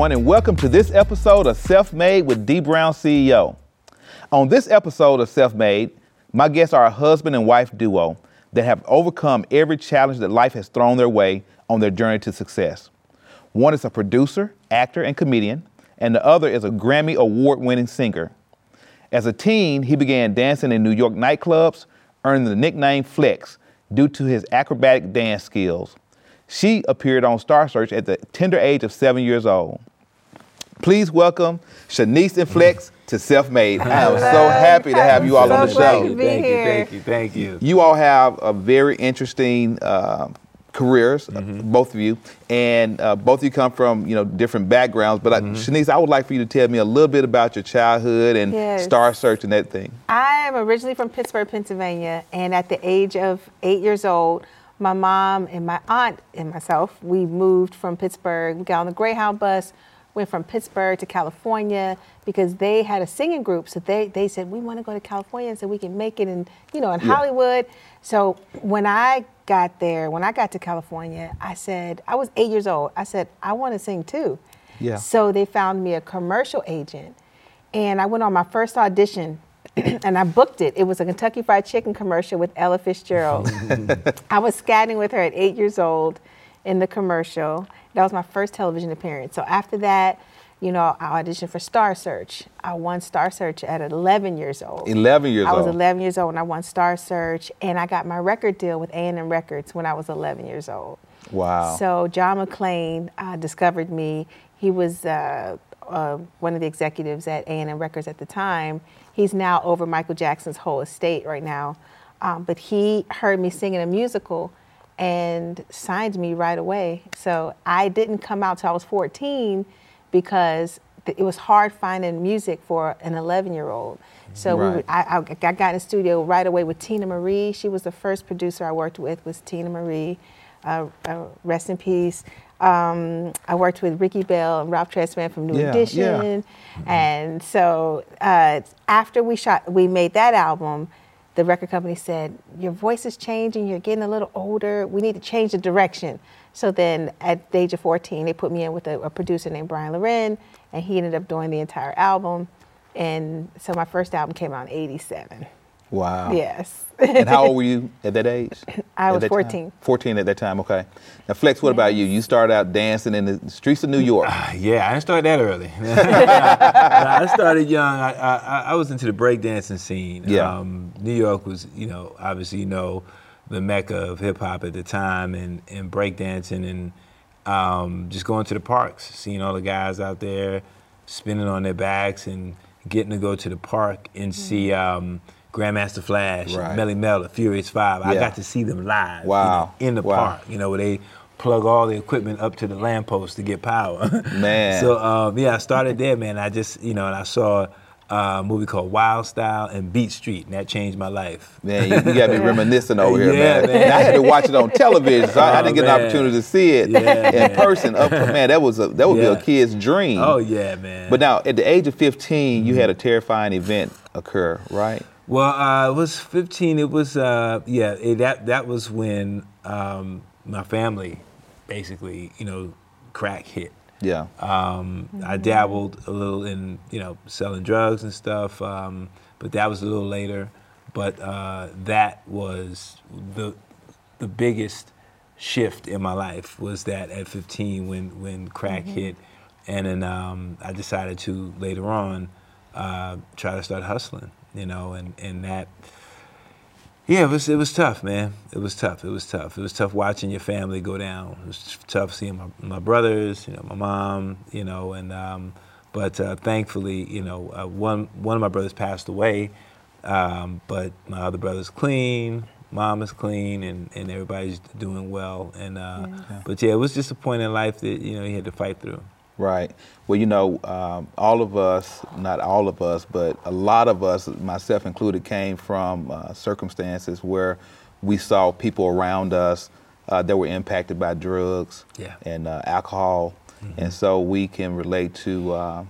Everyone, and welcome to this episode of Self Made with Dee Brown CEO. On this episode of Self Made, my guests are a husband and wife duo that have overcome every challenge that life has thrown their way on their journey to success. One is a producer, actor, and comedian, and the other is a Grammy Award winning singer. As a teen, he began dancing in New York nightclubs, earning the nickname Flex due to his acrobatic dance skills. She appeared on Star Search at the tender age of seven years old. Please welcome Shanice and Flex to Self Made. I am so happy to have you all on the show. to be thank you, thank you, thank you. You all have a very interesting uh, careers, uh, both of you, and uh, both of you come from you know different backgrounds. But I, Shanice, I would like for you to tell me a little bit about your childhood and Yes. Star Search and that thing. I am originally from Pittsburgh, Pennsylvania, and at the age of eight years old, my mom and my aunt and myself, we moved from Pittsburgh. We got on the Greyhound bus, went from Pittsburgh to California because they had a singing group. So they, they said, we want to go to California so we can make it in, you know, in Yeah. Hollywood. So when I got there, when I got to California, I said, I was eight years old. I said, I want to sing too. Yeah. So they found me a commercial agent. And I went on my first audition and I booked it. It was a Kentucky Fried Chicken commercial with Ella Fitzgerald. I was scatting with her at eight years old in the commercial. That was my first television appearance. So after that, you know, I auditioned for Star Search. I won Star Search at 11 years old. 11 years old. I was 11 years old and I won Star Search, and I got my record deal with A&M Records when I was 11 years old. Wow. So John McClain uh, discovered me. He was uh, uh, one of the executives at A&M Records at the time. He's now over Michael Jackson's whole estate right now. Um, but he heard me singing a musical and signed me right away. So I didn't come out till I was 14 because th- it was hard finding music for an 11 year old. So Right. would, I, I, I got in the studio right away with Teena Marie. She was the first producer I worked with was Teena Marie. Uh, uh, rest in peace. Um, I worked with Ricky Bell and Ralph Tresvant from New Yeah, Edition, yeah. and so uh, after we shot, we made that album. The record company said, "Your voice is changing. You're getting a little older. We need to change the direction." So then, at the age of 14, they put me in with a, a producer named Bryan Loren, and he ended up doing the entire album. And so my first album came out in '87. Wow. Yes. and how old were you at that age? I was that time? 14. 14 at that time, okay. Now, Flex, what about you? You started out dancing in the streets of New York. Yeah, I didn't start that early. I started young. I, I, I was into the breakdancing scene. Yeah. Um, New York was, you know, obviously, you know, the mecca of hip hop at the time, and and breakdancing, and um, just going to the parks, seeing all the guys out there spinning on their backs, and getting to go to the park and see. Um, Grandmaster Flash, Right. Melle Mel, the Furious Five. I got to see them live. you know, in the Wow. park. You know, where they plug all the equipment up to the lamppost to get power. Man. So um, yeah, I started there, man. I just you know, and I saw uh, a movie called Wild Style and Beat Street, and that changed my life. Man, you, you got me reminiscing over here, Yeah, man. man. I had to watch it on television, so I, I Oh, didn't get an opportunity to see it Yeah, in man. person. Up, man, that was a that would be a kid's dream. Oh yeah, man. But now, at the age of 15, you had a terrifying event occur, right? Well, uh, it was 15. It was uh, yeah. It, that that was when um, my family, basically, you know, crack hit. Yeah. Um, I dabbled a little in, you know, selling drugs and stuff, um, but that was a little later. But uh, that was the the biggest shift in my life was that at 15 when when crack hit, and then um, I decided to later on uh, try to start hustling, you know, and and that. Yeah, it was it was tough, man. It was tough. It was tough. It was tough watching your family go down. It was tough seeing my, my brothers, you know, my mom, you know, and um, but uh, thankfully, you know, uh, one one of my brothers passed away, um, but my other brother's clean, mom is clean, and, and everybody's doing well. And uh, but yeah, it was just a point in life that you know you had to fight through. Right. Well, you know, um, all of us, not all of us, but a lot of us, myself included, came from uh, circumstances where we saw people around us uh, that were impacted by drugs Yeah. and uh, alcohol. And so we can relate to uh,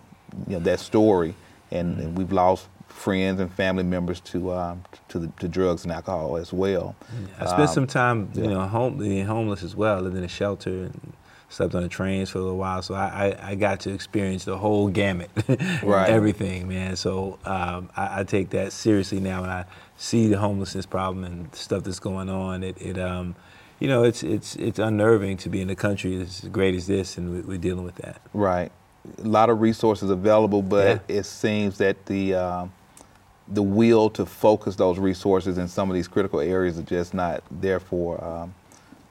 you know, that story. And, and we've lost friends and family members to, um, to, the, to drugs and alcohol as well. I spent Um, some time, yeah. you know, home, being homeless as well, living in a shelter and slept on the trains for a little while. So I, I, I got to experience the whole gamut, Right. everything, man. So um, I, I take that seriously now, and I see the homelessness problem and stuff that's going on. It, it um, you know, it's it's it's unnerving to be in a country as great as this, and we, we're dealing with that. Right. A lot of resources available, but Yeah. it seems that the um, the will to focus those resources in some of these critical areas are just not there for um,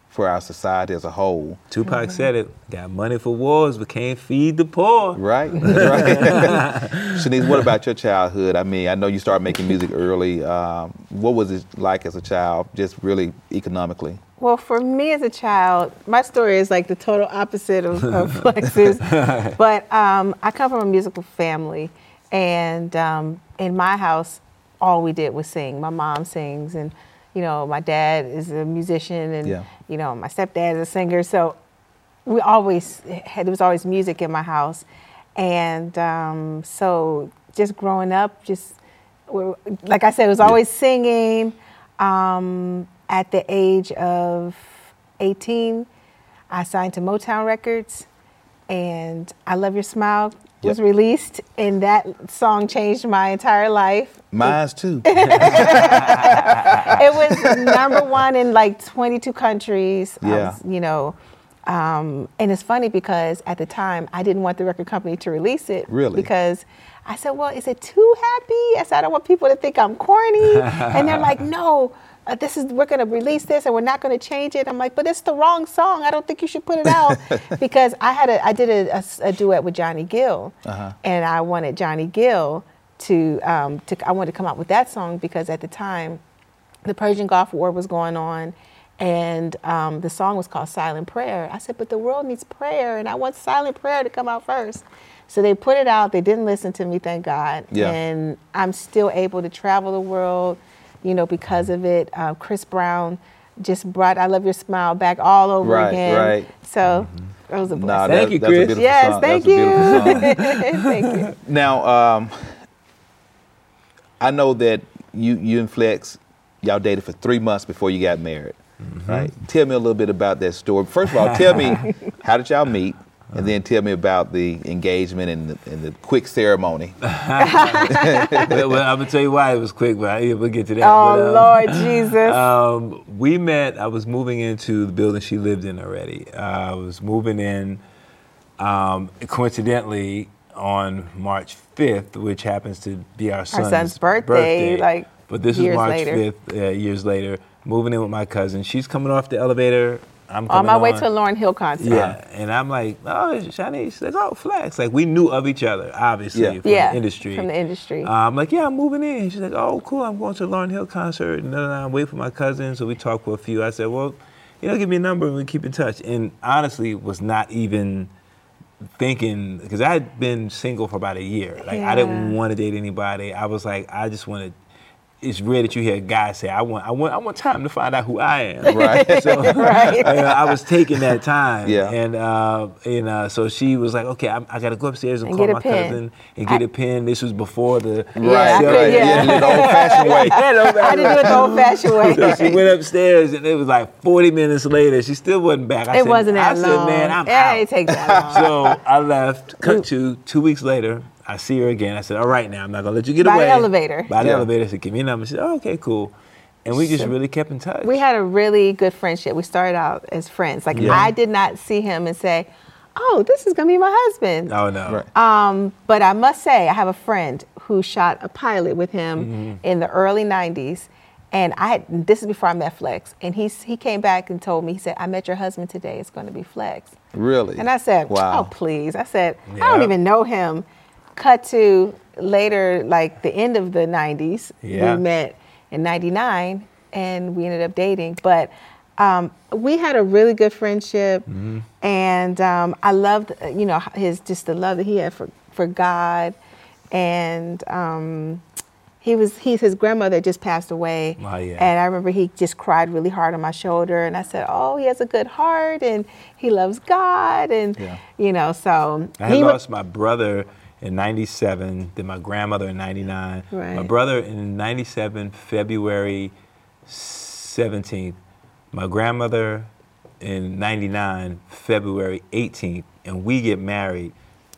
for our society as a whole. Tupac said it. Got money for wars, but can't feed the poor. Right. right. Shanice, what about your childhood? I mean, I know you started making music early. Um, what was it like as a child, just really economically? Well, for me as a child, my story is like the total opposite of, of Flex's. but um, I come from a musical family, and um, in my house, all we did was sing. My mom sings, and you know, my dad is a musician, and Yeah. you know, my stepdad is a singer. So we always had there was always music in my house, and um, so just growing up, just like I said, it was always singing. Um, at the age of 18, I signed to Motown Records, and "I Love Your Smile" was Yep. released, and that song changed my entire life. Mine's too. it was number one in like 22 countries. Yeah. was, you know, um, and it's funny because at the time I didn't want the record company to release it. Really? Because I said, well, is it too happy? I said, I don't want people to think I'm corny. and they're like, no. Uh, this is we're going to release this and we're not going to change it. I'm like, but it's the wrong song. I don't think you should put it out because I had a I did a duet with Johnny Gill, Uh-huh. and I wanted Johnny Gill to um, to I wanted to come out with that song because at the time the Persian Gulf War was going on, and um, the song was called Silent Prayer. I said, but the world needs prayer, and I want Silent Prayer to come out first. So they put it out. They didn't listen to me, thank God. Yeah. And I'm still able to travel the world, you know, because of it. Uh, Chris Brown just brought "I Love Your Smile" back all over Right, again. right. So it was a Nah, blessing. Thank you, that's a Chris. beautiful yes, song. thank That's you. beautiful thank you. Now, um, I know that you you and Flex, y'all dated for three months before you got married, Mm-hmm. right? Tell me a little bit about that story. First of all, tell me how did y'all meet, and then tell me about the engagement and the, and the quick ceremony. well, well, I'm gonna tell you why it was quick, but I, yeah, we'll get to that. Oh But, um, Lord Jesus. Um, we met. I was moving into the building she lived in already. Uh, I was moving in, um, coincidentally, on March 5th, which happens to be our son's, son's birthday, like, But this years was March later. 5th, uh, years later. Moving in with my cousin. She's coming off the elevator. I'm on coming my way on. to a Lauryn Hill concert. Yeah, and I'm like, oh, Shani. She's like, oh, Flex. Like we knew of each other, obviously, Yeah. from Yeah, the industry. from the industry. Uh, I'm like, yeah, I'm moving in. She's like, oh, cool. I'm going to a Lauryn Hill concert, and then I'm waiting for my cousin. So we talked for a few. I said, well, you know, give me a number and we keep in touch. And honestly, was not even thinking because I had been single for about a year. Like I didn't want to date anybody. I was like, I just wanted. It's rare that you hear a guy say, "I want, I want, I want time to find out who I am." Right. So Right. you know, I was taking that time. Yeah. And uh, and uh, so she was like, "Okay, I, I got to go upstairs and, And call my pen. cousin and get I- a pen." This was before the Yeah, I right, could- right. yeah. the old fashioned way. Yeah, no I had to do it the old-fashioned way. so she went upstairs, and it was like 40 minutes later. She still wasn't back. I it said, wasn't that I said, long. man, I'm it out. ain't take that long. So I left. Cut to two weeks later. I see her again. I said, "All right, now I'm not gonna let you get away. By the away." elevator. By the Yeah. elevator. She said, "Give me a number." She said, "Oh, okay, cool." And we just really kept in touch. we had a really good friendship. We started out as friends. Like Yeah. I did not see him and say, "Oh, this is gonna be my husband." Oh no. Right. Um, but I must say, I have a friend who shot a pilot with him Mm-hmm. in the early '90s, and I had this is before I met Flex, and he he came back and told me he said, "I met your husband today. It's going to be Flex." Really? And I said, Wow. "Oh, please!" I said, "I don't even know him." Cut to later, like the end of the '90s, Yeah. we met in '99, and we ended up dating. But um, we had a really good friendship, Mm-hmm. and um, I loved, you know, his just the love that he had for for God, and. Um, he was he's his grandmother just passed away Oh, yeah. and i remember he just cried really hard on my shoulder and i said oh he has a good heart and he loves god and Yeah. you know so I had he lost my brother in 97, then my grandmother in 99. right. My brother in 97, February 17th. My grandmother in '99, February 18th, and we get married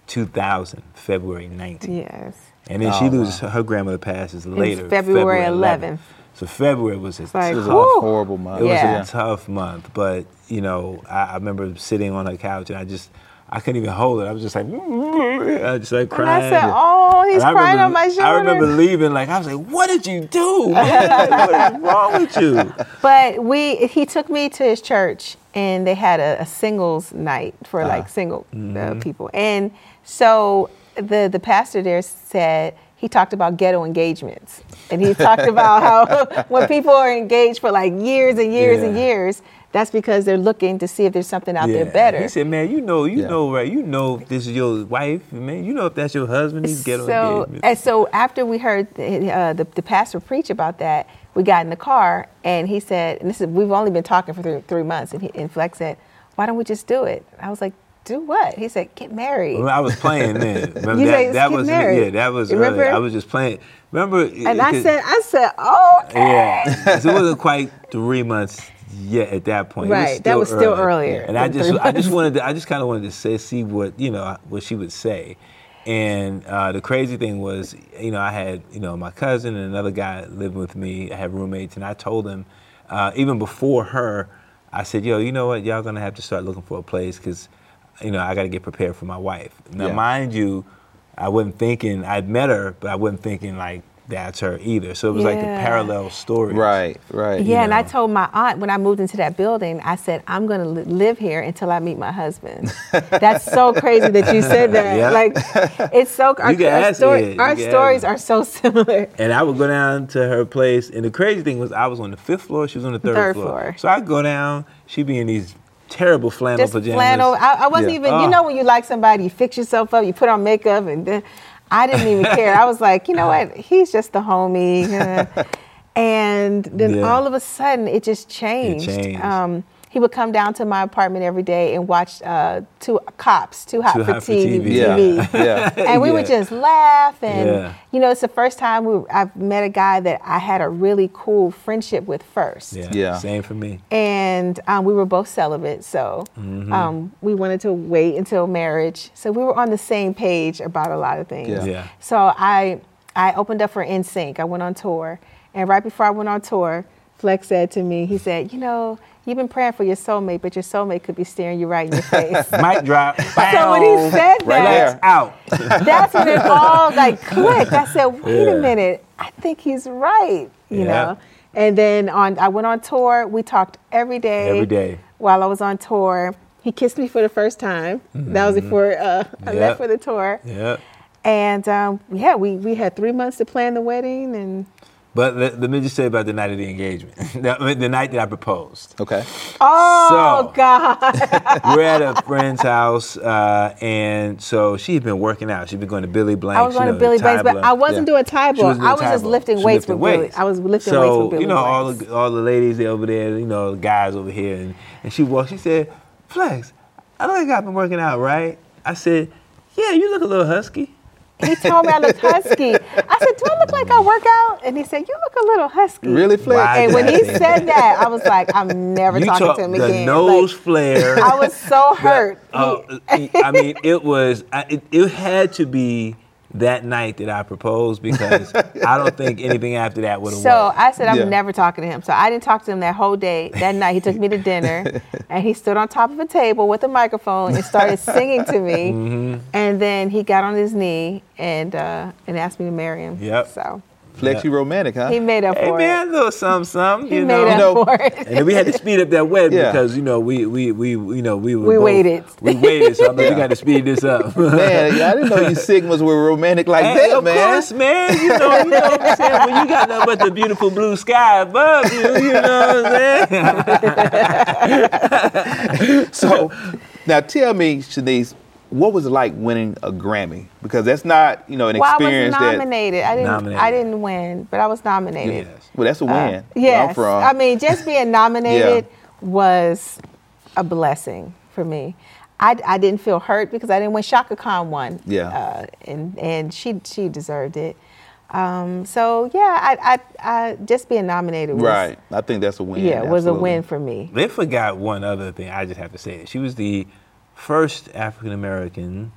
2000, February 19th. Yes. And then Oh, she loses her grandmother passes later, February 11th. So February was a like, tough, whew. Horrible month. it was a tough month. But you know, I, I remember sitting on her couch and I just I couldn't even hold it. I was just like, I just like And crying. I said, "Oh, he's And crying remember- on my shoulder." I remember leaving, like I was like, "What did you do? What is wrong with you?" But we, he took me to his church, and they had a, a singles night for like single uh, people. And so the the pastor there said he talked about ghetto engagements, and he talked about how when people are engaged for like years and years and years, that's because they're looking to see if there's something out there better. He said, "Man, you know, you Yeah. know, right? You know, if this is your wife, man. You know if that's your husband. He's ghetto so, engagement." and so after we heard the, uh, the, the pastor preach about that, we got in the car and he said, and this is, we've only been talking for three, three months, and, he, and Flex said, why don't we just do it? I was like, do what? He said, get married. Well, I was playing then. Remember You that, say, that get was married." yeah, that was Remember? early. I was just playing. Remember? and I said, I said, oh, Yeah, so it wasn't quite three months yet at that point. It was Right, that was still earlier And I just, I just wanted to, I just kind of wanted to say, see what you know, what she would say. And uh, the crazy thing was, you know, I had, you know, my cousin and another guy living with me. I had roommates, and I told them, uh, even before her, I said, "Yo, you know what? Y'all gonna have to start looking for a place because, you know, I got to get prepared for my wife." Now, Yeah. mind you, I wasn't thinking I'd met her, but I wasn't thinking like that's her either. So it was like a parallel story. Right, right. yeah. And I told my aunt when I moved into that building, I said, I'm going to live here until I meet my husband. That's so crazy that you said that. Yeah. Like, it's so, our, You can our, ask story- Ed. You our can stories him. are so similar. And I would go down to her place, and the crazy thing was I was on the fifth floor, she was on the third, Third floor. floor. So I'd go down, she'd be in these terrible flannel just pajamas. flannel. I, I wasn't Yeah. even. Oh. You know when you like somebody, you fix yourself up, you put on makeup, and then I didn't even care. I was like, you know what? He's just the homie. and then Yeah. all of a sudden, it just changed. changed. Um, he would come down to my apartment every day and watch uh, two cops, too hot, Too for, Hot for TV. TV. Yeah, TV. yeah. and we would just laugh and Yeah. you know it's the first time we, i've met a guy that i had a really cool friendship with first Yeah, Yeah. same for me. and um, we were both celibate, so Mm-hmm. um, we wanted to wait until marriage. So we were on the same page about a lot of things. Yeah. Yeah. So I I opened up for NSYNC. I went on tour, and right before I went on tour, Flex said to me, he said, "You know, you've been praying for your soulmate, but your soulmate could be staring you right in your face." Mic drop. so when he said Right that, there. out. that's when it all like clicked. I said, wait Yeah. a minute, I think he's right, you Yeah. know. And then on, I went on tour. We talked every day. Every day. While I was on tour, he kissed me for the first time. That was before uh, I Yep. left for the tour. Yeah. And um, yeah, we we had three months to plan the wedding, and But let, let me just say about the night of the engagement, the, the night that I proposed. Okay. oh So- God, We're at a friend's house, uh, and so she had been working out. She'd been going to Billy Blank. I was going to Billy Blanks, but I wasn't Yeah. doing Tae She Bo. wasn't I was just Bo. lifting She weights lifting with Billy. weights. I was lifting so, weights with Billy you know, all the all the ladies over there, you know, the guys over here, and, and she walked. She said, "Flex, I look like I've been working out, right?" I said, "Yeah, you look a little husky." He told me I looked husky. I said, "Do I look like I work out?" And he said, "You look a little husky." Really, Flex? Why And when he said that, I was like, "I'm never you talking to him the again." nose Like, flare. I was so hurt. Uh, I mean, it was. I- It, it had to be that night that I proposed because I don't think anything after that would have. Worked. So I said, "I'm Yeah. never talking to him." So I didn't talk to him that whole day. That night, he took me to dinner, and he stood on top of a table with a microphone and started singing to me. Mm-hmm. And then he got on his knee and uh, and asked me to marry him. Yep. So Flex, you romantic, huh? he made up Hey for man, it. a little something, something. He you made know. up know, for it. And then we had to speed up that wedding Yeah. because you know we we we you know we were We both- waited. We waited, so I mean, Yeah. we got to speed this up. man, I didn't know you Sigmas were romantic like Hey, that, of man. course, man. You know, you know what I'm saying. When you got nothing but the beautiful blue sky above you, you know what I'm saying. So, now tell me, Shanice, what was it like winning a Grammy? Because that's not, you know, an Well, I was experience that. nominated. I didn't. Nominated. I didn't win, but I was nominated. yes. Well, that's a win. Uh, Yes. I'm from. I mean, just being nominated was a blessing for me. I, I didn't feel hurt because I didn't win. Chaka Khan won. Yeah. Uh, and and she she deserved it. Um, so yeah, I, I, I just being nominated was Right. I think that's a win. yeah was a win for me. They forgot one other thing. I just have to say it. She was the first African American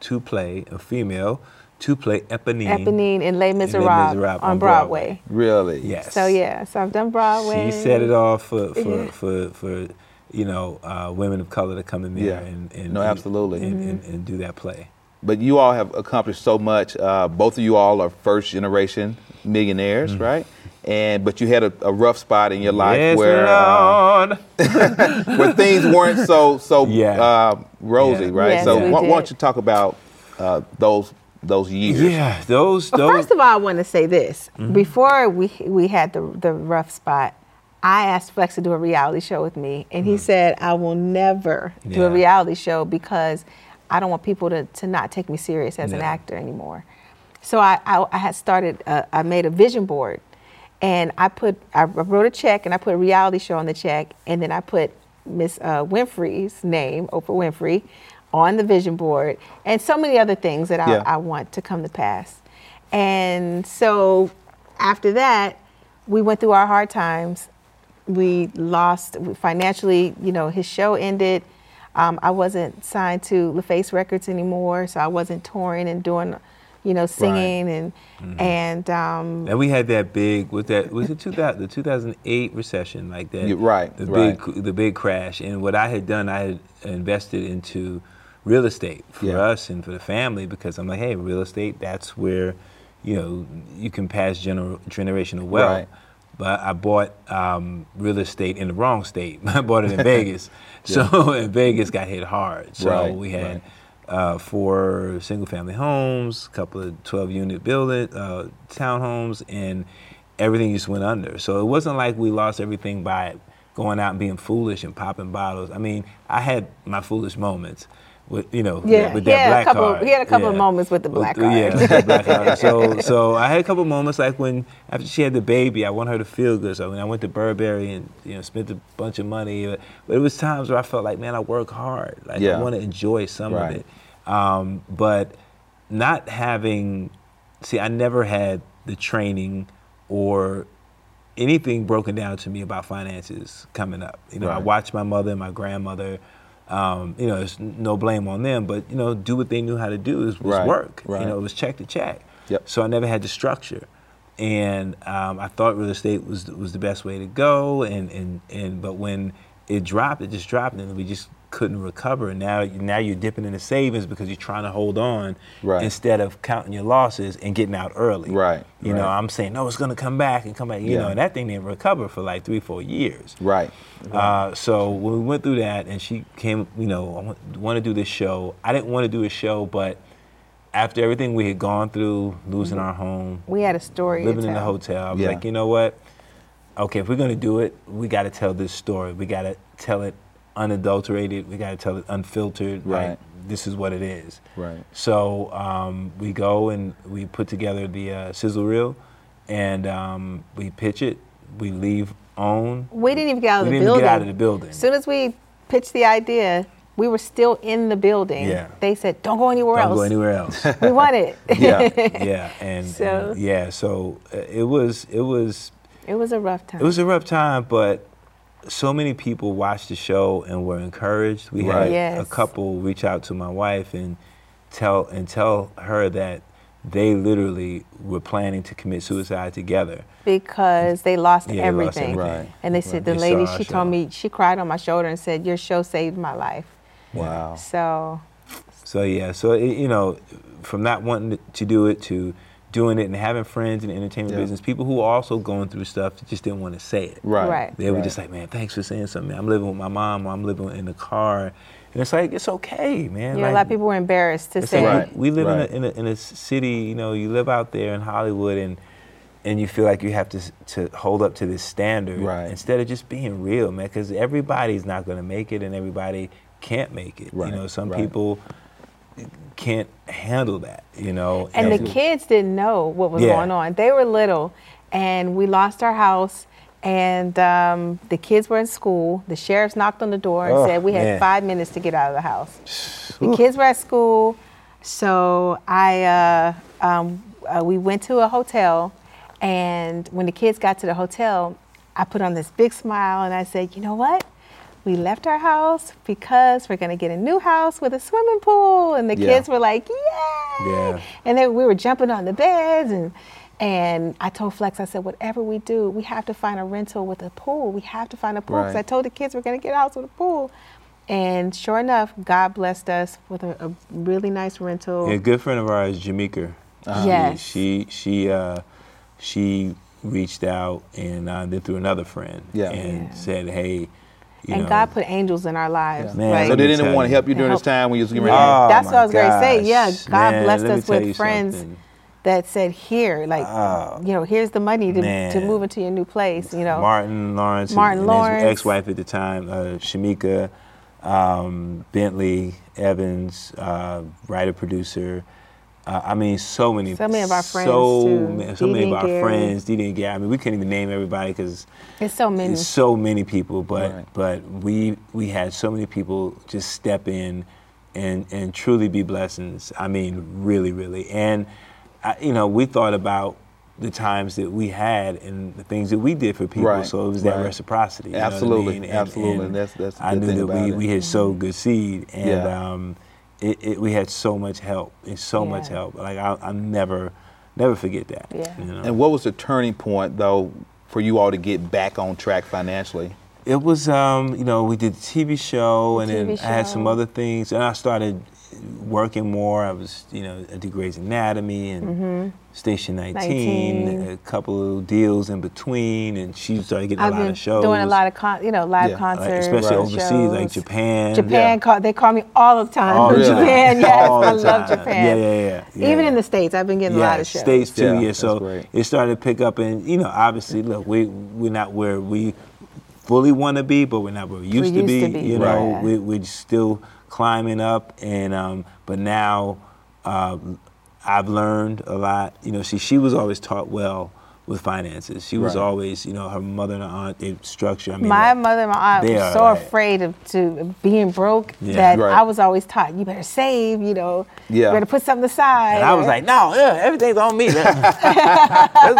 to play a female to play Eponine. Eponine in Les in Les Miserables Miserables on Broadway. Really? Yes. So yeah, so I've done Broadway. She set it off for for Yeah. for, for you know uh, women of color to come in there Yeah. and, and No, absolutely. and, Mm-hmm. and, and do that play. But you all have accomplished so much. Uh, both of you all are first generation millionaires, Mm-hmm. right? And but you had a, a rough spot in your life yes, where uh, where things weren't so so Yeah. uh, rosy, Yeah. right? Yes, so we why, why don't you talk about uh, those those years? yeah, those Well, those. first of all, I want to say this. Mm-hmm. Before we we had the the rough spot, I asked Flex to do a reality show with me, and he said, "I will never do a Mm-hmm. Reality show because I don't want people to to not take me serious as an actor anymore." So I I, I had started. Uh, I made a vision board, and I put I wrote a check and I put a reality show on the check, and then I put Miss uh, Winfrey's name, Oprah Winfrey, on the vision board, and so many other things that I, Yeah. I want to come to pass. And so after that, we went through our hard times. We lost financially, you know, his show ended. Um, I wasn't signed to LaFace Records anymore, so I wasn't touring and doing, you know, singing and and um, And we had that big with that was it 2000 the 2008 recession like that. Yeah, right, The right. big the big crash. And what I had done, I had invested into real estate for Yeah. us and for the family because I'm like, hey, real estate, that's where, you know, you can pass gener- generational wealth. Right. But I bought um, real estate in the wrong state. I bought it in Vegas. So and Vegas got hit hard. So Right, we had right. Uh, four single family homes, a couple of 12 unit building uh, townhomes, and everything just went under. So it wasn't like we lost everything by going out and being foolish and popping bottles. I mean, I had my foolish moments. With you know, Yeah, with he that had a black couple- card. he had a couple of moments with the black With- Yeah, card. with black card. So, so I had a couple of moments like when after she had the baby, I want her to feel good. So when I went to Burberry and you know spent a bunch of money, but it was times where I felt like, man, I work hard. Like Yeah. I want to enjoy some Right. of it. Um, but not having, see, I never had the training or anything broken down to me about finances coming up. You know, I watched my mother and my grandmother. Um, you know, there's no blame on them, but you know, do what they knew how to do is was Right, work. right. You know, it was check to check. Yep. So I never had the structure, and um, I thought real estate was was the best way to go. And and and but when it dropped, it just dropped, and we just couldn't recover. And now now you're dipping into savings because you're trying to hold on Right. instead of counting your losses and getting out early. Right, You know. I'm saying no, it's gonna come back and come back. You Yeah. know, and that thing didn't recover for like three, four years. Right. Uh, so when we went through that, and she came, you know, I want, want to do this show. I didn't want to do a show, but after everything we had gone through, losing our home, we had a story. living to in the hotel, I was Yeah. like, you know what? Okay, if we're gonna do it, we got to tell this story. We got to tell it unadulterated. We got to tell it unfiltered. Right. Like, this is what it is. Right. So um, we go and we put together the uh, sizzle reel, and um, we pitch it. We leave own. We didn't even get out of We the didn't building. get out of the building. As soon as we pitched the idea, we were still in the building. Yeah. They said, "Don't go anywhere Don't else." go anywhere else. we want it. Yeah. yeah, and, So- and yeah, so uh, it was it was it was a rough time. it was a rough time, but so many people watched the show and were encouraged. We Right. had Yes. a couple reach out to my wife and tell and tell her that they literally were planning to commit suicide together. because they lost Yeah, they lost everything. everything. Right. And they said They the lady she show. told me she cried on my shoulder and said, "Your show saved my life." Wow. So So yeah, so it, you know, from not wanting to do it to doing it and having friends in the entertainment Yeah. business, people who are also going through stuff that just didn't want to say it. Right. Right. They were right. just like, man, thanks for saying something. I'm living with my mom, or I'm living in the car, and it's like it's okay, man. you know, a lot of people were embarrassed to say, like Right. we, we live right. in, a, in, a, in a city, you know, you live out there in Hollywood, and and you feel like you have to to hold up to this standard Right. instead of just being real, man. Because everybody's not going to make it, and everybody can't make it. Right, You know, some right. people can't handle that. You know, And the And- kids didn't know what was Yeah. going on. They were little, and we lost our house. And um, the kids were in school. The sheriffs knocked on the door and Oh, said we had man. five minutes to get out of the house. The kids were at school, so I uh, um, uh, we went to a hotel, and when the kids got to the hotel, I put on this big smile and I said, you know what? We left our house because we're gonna get a new house with a swimming pool, and the Yeah. kids were like, "Yay!" Yeah. And then we were jumping on the beds, and and I told Flex, I said, whatever we do, we have to find a rental with a pool. We have to find a pool because Right. I told the kids we're gonna get a house with a pool. And sure enough, God blessed us with a, a really nice rental. Yeah, a good friend of ours, Jamaica. Yes. She she uh, she reached out and uh, then through another friend Yeah. and Yeah. said, hey, you and know, God put angels in our lives. Man, right? So they didn't want to help you during this time when you was getting ready. Oh, That's what I was gonna say. Yeah. God Man, blessed us with friends something. that said, "Here, like, Oh, you know, here's the money to, to move into your new place." You know, Martin Lawrence, Martin and Lawrence. his ex-wife at the time, uh, Shamika um, Bentley Evans, uh, writer producer. Uh, I mean, so many, So many of our friends, so, too. ma- so many of our Gary. friends. Dee Dee and Gary. I mean, we couldn't even name everybody because it's so many. It's so many people, but Right. but we we had so many people just step in and and truly be blessings. I mean, really, really. And I, you know, we thought about the times that we had and the things that we did for people. Right, So it was that right. reciprocity. you know what I Absolutely, mean? absolutely. That's- that's I knew thing that about we it. we had sowed good seed, and Yeah. um, it, it, we had so much help. and so much help. Like I, I never never forget that. Yeah. You know? And what was the turning point though for you all to get back on track financially? It was, um, you know, we did the TV show, and then TV I had some other things, and I started working more. I was, you know, I did Grey's Anatomy and mm-hmm. Station 19, 19. a couple of deals in between, and she started getting I've a lot been of shows. doing a lot of con- you know live Yeah, like, like, concerts, especially Right. overseas, like shows. Japan. Japan, Yeah. call, they call me all the time All from the. Japan. Yes, All I love time. Japan. Yeah, yeah, yeah, yeah. Even in the states, I've been getting a lot of shows. States too, Yeah, yeah. So great. it started to pick up, and you know, obviously, look, we we're not where we fully want to be, but we're not where we used, used to, be, to be, You know, right. we, we're still climbing up, and um, but now uh, I've learned a lot. You know, see, she was always taught well with finances. She was Right. always, you know, her mother and her aunt, they structure. I mean, my like, mother and my aunt were so like- afraid of to being broke Yeah. that Right. I was always taught you better save. You know, Yeah. you better put something aside. and I was like, no, yeah, everything's on me. Let's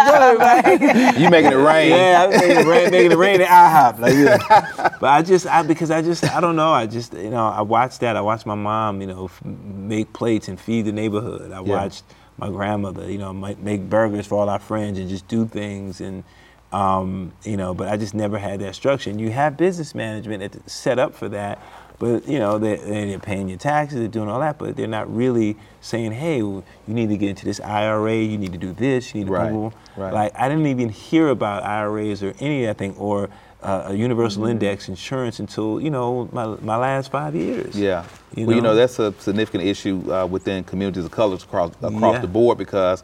go, everybody. You making it rain. Yeah, I was making it rain, making it rain at IHOP. Like, yeah. But I just, I because I just, I don't know. I just, you know, I watched that. I watched my mom, you know, make plates and feed the neighborhood. I Yeah. My grandmother, you know, ma- make burgers for all our friends and just do things and. Um, you know, but I just never had that structure. And you have business management set up for that, but you know, they're, they're paying your taxes, they're doing all that, but they're not really saying, hey, you need to get into this IRA, you need to do this, you need to Right, boom. right. Like I didn't even hear about IRAs or any of that thing or uh, a universal Mm-hmm. index insurance until you know my, my last five years. Yeah. You well, you know know? that's a significant issue uh, within communities of colors across across Yeah. the board because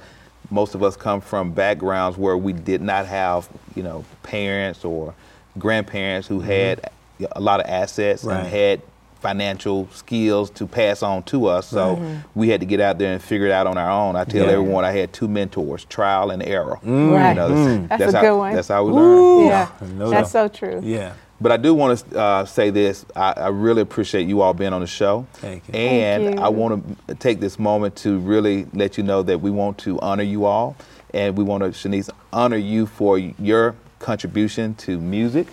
most of us come from backgrounds where we did not have you know parents or grandparents who had a lot of assets Mm-hmm. Right. and had financial skills to pass on to us. So we had to get out there and figure it out on our own. I tell Yeah. everyone I had two mentors, trial and error. Right. You know, Mm. That's a how, good one. That's how we learn. yeah, No that's so true. Yeah. But I do want to uh, say this. I, I really appreciate you all being on the show. Thank you. And Thank you. I want to take this moment to really let you know that we want to honor you all. And we want to, Shanice, honor you for your contribution to music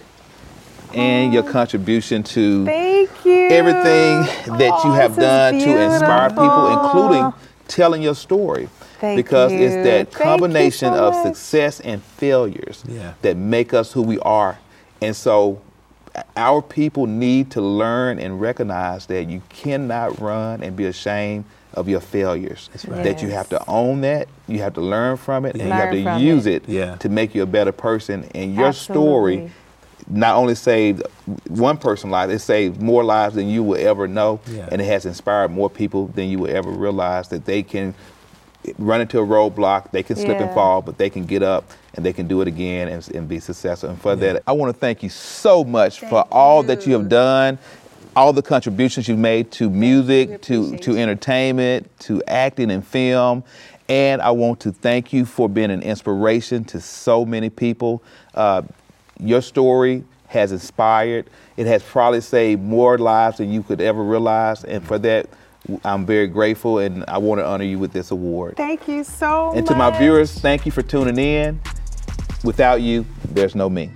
and your contribution to Thank you. everything that you Oh, have done to inspire people, including telling your story. Thank because it's that Thank combination so of much. success and failures Yeah. that make us who we are. And so our people need to learn and recognize that you cannot run and be ashamed of your failures. right. That you have to own that, you have to learn from it, and you have to use it. it, Yeah. to make you a better person. And your story Absolutely. Not only saved one person's life, it saved more lives than you will ever know, Yeah. and it has inspired more people than you will ever realize that they can run into a roadblock, they can slip and fall, but they can get up and they can do it again and, and be successful. And for that, I want to thank you so much for all that you have done, all the contributions you've made to music, to, to entertainment, to acting and film. And I want to thank you for being an inspiration to so many people. Uh, your story has inspired. It has probably saved more lives than you could ever realize. And for that, I'm very grateful, and I want to honor you with this award. Thank you so much. And to my viewers, thank you for tuning in. Without you, there's no me.